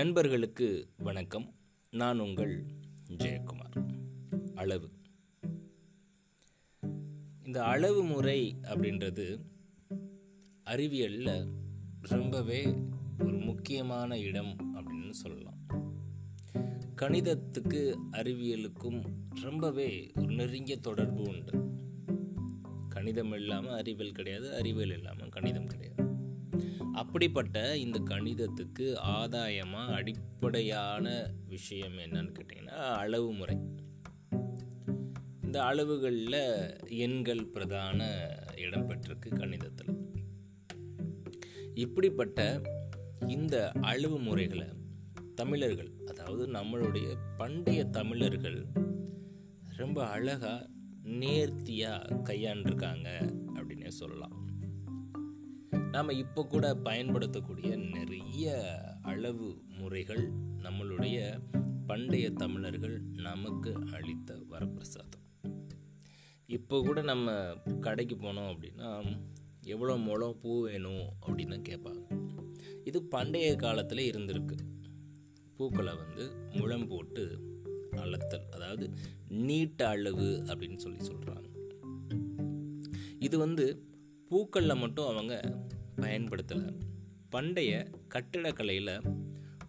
நண்பர்களுக்கு வணக்கம். நான் உங்கள் ஜெயக்குமார். அளவு. இந்த அளவு முறை அப்படின்றது அறிவியலில் ரொம்பவே ஒரு முக்கியமான இடம் அப்படின்னு சொல்லலாம். கணிதத்துக்கு அறிவியலுக்கும் ரொம்பவே ஒரு நெருங்கிய தொடர்பு உண்டு. கணிதம் இல்லாமல் அறிவியல் கிடையாது அறிவியல் இல்லாமல் கணிதம் கிடையாது. அப்படிப்பட்ட இந்த கணிதத்துக்கு ஆதாயமாக அடிப்படையான விஷயம் என்னன்னு கேட்டிங்கன்னா அளவு முறை. இந்த அளவுகளில் எண்கள் பிரதான இடம் பெற்றிருக்கு கணிதத்தில். இப்படிப்பட்ட இந்த அளவு முறைகளை தமிழர்கள் அதாவது நம்மளுடைய பண்டைய தமிழர்கள் ரொம்ப அழகாக நேர்த்தியாக கையாண்டிருக்காங்க அப்படின்னே சொல்லலாம். நாம் இப்போ கூட பயன்படுத்தக்கூடிய நிறைய அளவு முறைகள் நம்மளுடைய பண்டைய தமிழர்கள் நமக்கு அளித்த வரப்பிரசாதம். இப்போ கூட நம்ம கடைக்கு போனோம் அப்படின்னா எவ்வளோ முளம் பூ வேணும்? அப்படின்னு கேட்பாங்க. இது பண்டைய காலத்தில் இருந்திருக்கு. பூக்களை வந்து முழம் போட்டு அளத்தல் அதாவது நீட்ட அளவு அப்படின்னு சொல்லி சொல்கிறாங்க இது வந்து பூக்களில் மட்டும் அவங்க பயன்படுத்தலை. பண்டைய கட்டிடக்கலையில்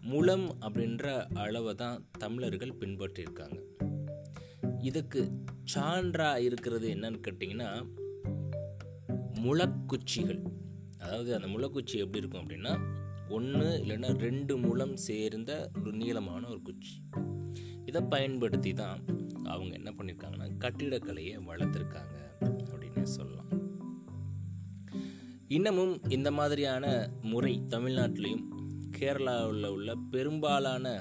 முளம் அப்படின்ற அளவை தான் தமிழர்கள் பின்பற்றியிருக்காங்க இதுக்கு சான்றாக இருக்கிறது என்னன்னு கேட்டிங்கன்னா முளக்குச்சிகள். அதாவது அந்த முளக்குச்சி எப்படி இருக்கும் அப்படின்னா ஒன்று இல்லைன்னா ரெண்டு முளம் சேர்ந்த ஒரு நீளமான ஒரு குச்சி. இதை பயன்படுத்தி தான் அவங்க என்ன பண்ணியிருக்காங்கன்னா கட்டிடக்கலையை வளர்த்துருக்காங்க அப்படின்னு சொல்லலாம். இன்னமும் இந்த மாதிரியான முறை தமிழ்நாட்டிலையும் கேரளாவில் உள்ள பெரும்பாலான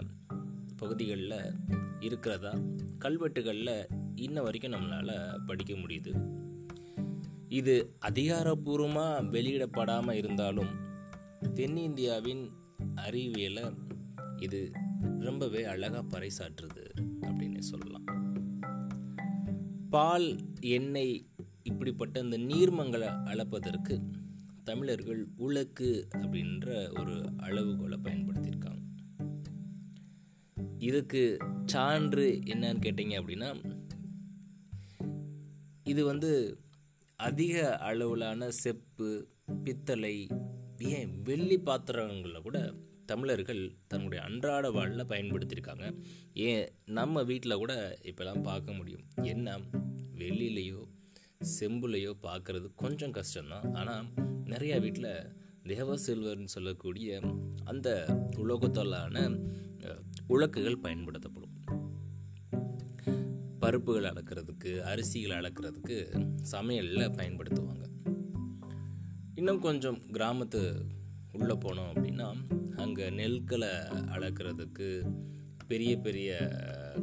பகுதிகளில் இருக்கிறதா? கல்வெட்டுகளில் இன்ன வரைக்கும் நம்மளால் படிக்க முடியுது. இது அதிகாரப்பூர்வமாக வெளியிடப்படாமல் இருந்தாலும் தென்னிந்தியாவின் அறிவியலை இது ரொம்பவே அழகாக பறைசாற்றுது அப்படின்னு சொல்லலாம். பால் எண்ணெய் இப்படிப்பட்ட இந்த நீர்மங்களை அளப்பதற்கு தமிழர்கள் உலக்கு அப்படின்ற ஒரு அளவுகோலை பயன்படுத்தியிருக்காங்க. இதுக்கு சான்று என்னன்னு கேட்டிங்க அப்படின்னா இது வந்து அதிக அளவிலான செப்பு பித்தளை ஏன் வெள்ளி பாத்திரங்களில் கூட தமிழர்கள் தன்னுடைய அன்றாட வாழ்வில் பயன்படுத்தியிருக்காங்க. ஏன் நம்ம வீட்டில் கூட இப்போலாம் பார்க்க முடியும். என்ன? வெள்ளிலேயோ செம்புலையோ பார்க்குறது கொஞ்சம் கஷ்டம்தான். ஆனால் நிறையா வீட்டில் தேவ சில்வர்னு சொல்லக்கூடிய அந்த உலோகத்தாலான உலக்குகள் பயன்படுத்தப்படும். பருப்புகள் அளக்கிறதுக்கு அரிசிகள் அளக்கிறதுக்கு சமையலில் பயன்படுத்துவாங்க. இன்னும் கொஞ்சம் கிராமத்து உள்ளே போனோம் அப்படின்னா அங்கே நெல்களை அளக்கிறதுக்கு பெரிய பெரிய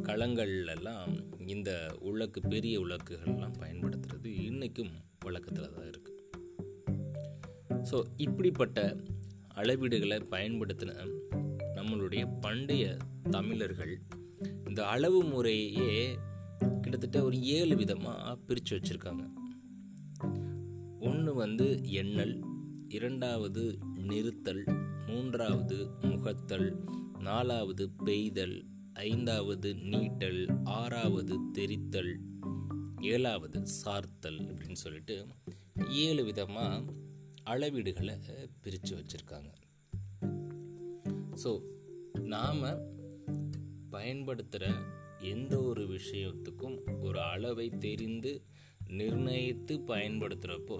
களங்கள்லாம் இந்த உலக்கு பெரிய உலக்குகள்லாம் பயன்படுத்துறது இன்றைக்கும் வழக்கத்தில் தான் இருக்குது ஸோ இப்படிப்பட்ட அளவீடுகளை பயன்படுத்தின நம்மளுடைய பண்டைய தமிழர்கள் இந்த அளவு முறையே கிட்டத்தட்ட ஒரு ஏழு விதமாக பிரித்து வச்சுருக்காங்க. ஒன்று வந்து எண்ணல் இரண்டாவது நிறுத்தல் மூன்றாவது முகத்தல் நாலாவது பெய்தல் ஐந்தாவது நீட்டல் ஆறாவது தெரித்தல் ஏழாவது சார்த்தல் அப்படின்னு சொல்லிட்டு ஏழு விதமாக அளவீடுகளை பிரித்து வச்சுருக்காங்க. ஸோ நாம் பயன்படுத்துகிற எந்த ஒரு விஷயத்துக்கும் ஒரு அளவை தெரிந்து நிர்ணயித்து பயன்படுத்துகிறப்போ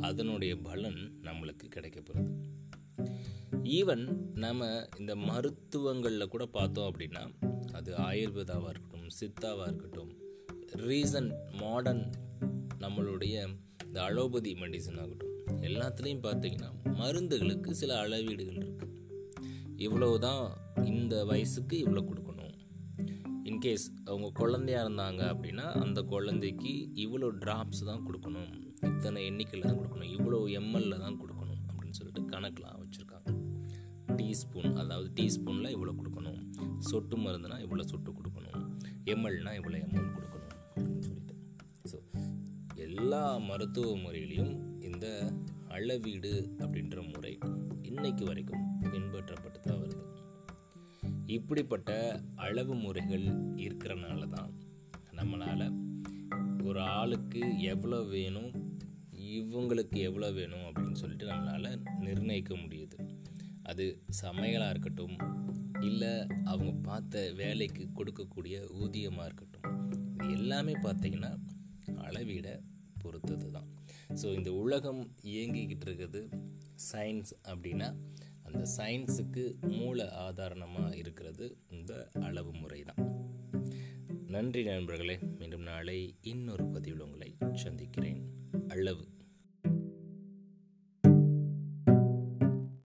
அதனுடைய பலன் நம்மளுக்கு கிடைக்க போகிறது ஈவன் நம்ம இந்த மருத்துவங்களில் கூட பார்த்தோம் அப்படின்னா அது ஆயுர்வேதாவாக இருக்கட்டும் சித்தாவாக இருக்கட்டும் ரீசன்ட் மாடர்ன் நம்மளுடைய இந்த அலோபதி மெடிசன் ஆகட்டும் எல்லாத்துலேயும் பார்த்தீங்கன்னா மருந்துகளுக்கு சில அளவீடுகள் இருக்குது இவ்வளோ தான் இந்த வயசுக்கு இவ்வளோ கொடுக்கணும். இன்கேஸ் அவங்க குழந்தையாக இருந்தாங்க அப்படின்னா அந்த குழந்தைக்கு இவ்வளோ ட்ராப்ஸ் தான் கொடுக்கணும். இத்தனை எண்ணிக்கையில் தான் கொடுக்கணும். இவ்வளோ எம்எல்ல தான் கொடுக்கணும் அப்படின்னு சொல்லிட்டு கணக்கெலாம் வச்சுருக்கோம் டீஸ்பூன் அதாவது டீஸ்பூனில் இவ்வளோ கொடுக்கணும். சொட்டு மருந்துனா இவ்வளோ சொட்டு கொடுக்கணும். எம்எல்னா இவ்வளோ எம்எல் கொடுக்கணும் அப்படின்னு சொல்லிட்டு. ஸோ எல்லா மருத்துவ முறையிலையும் இந்த அளவீடு அப்படின்ற முறை இன்னைக்கு வரைக்கும் பின்பற்றப்பட்டு தான் வருது. இப்படிப்பட்ட அளவு முறைகள் இருக்கிறனால தான் நம்மளால் ஒரு ஆளுக்கு எவ்வளோ வேணும் இவங்களுக்கு எவ்வளோ வேணும் அப்படின்னு சொல்லிட்டு நம்மளால் நிர்ணயிக்க முடியுது. அது சமையலாக இருக்கட்டும் இல்லை அவங்க பார்த்த வேலைக்கு கொடுக்கக்கூடிய ஊதியமாக இருக்கட்டும் இது எல்லாமே பார்த்திங்கன்னா அளவிட பொறுத்தது தான் ஸோ இந்த உலகம் இயங்கிக்கிட்டு இருக்குது. சயின்ஸ் அப்படின்னா அந்த சயின்ஸுக்கு மூல ஆதாரணமாக இருக்கிறது இந்த அளவு முறை தான் நன்றி நண்பர்களே. மீண்டும் நாளை இன்னொரு பதிவில் உங்களை சந்திக்கிறேன். அளவு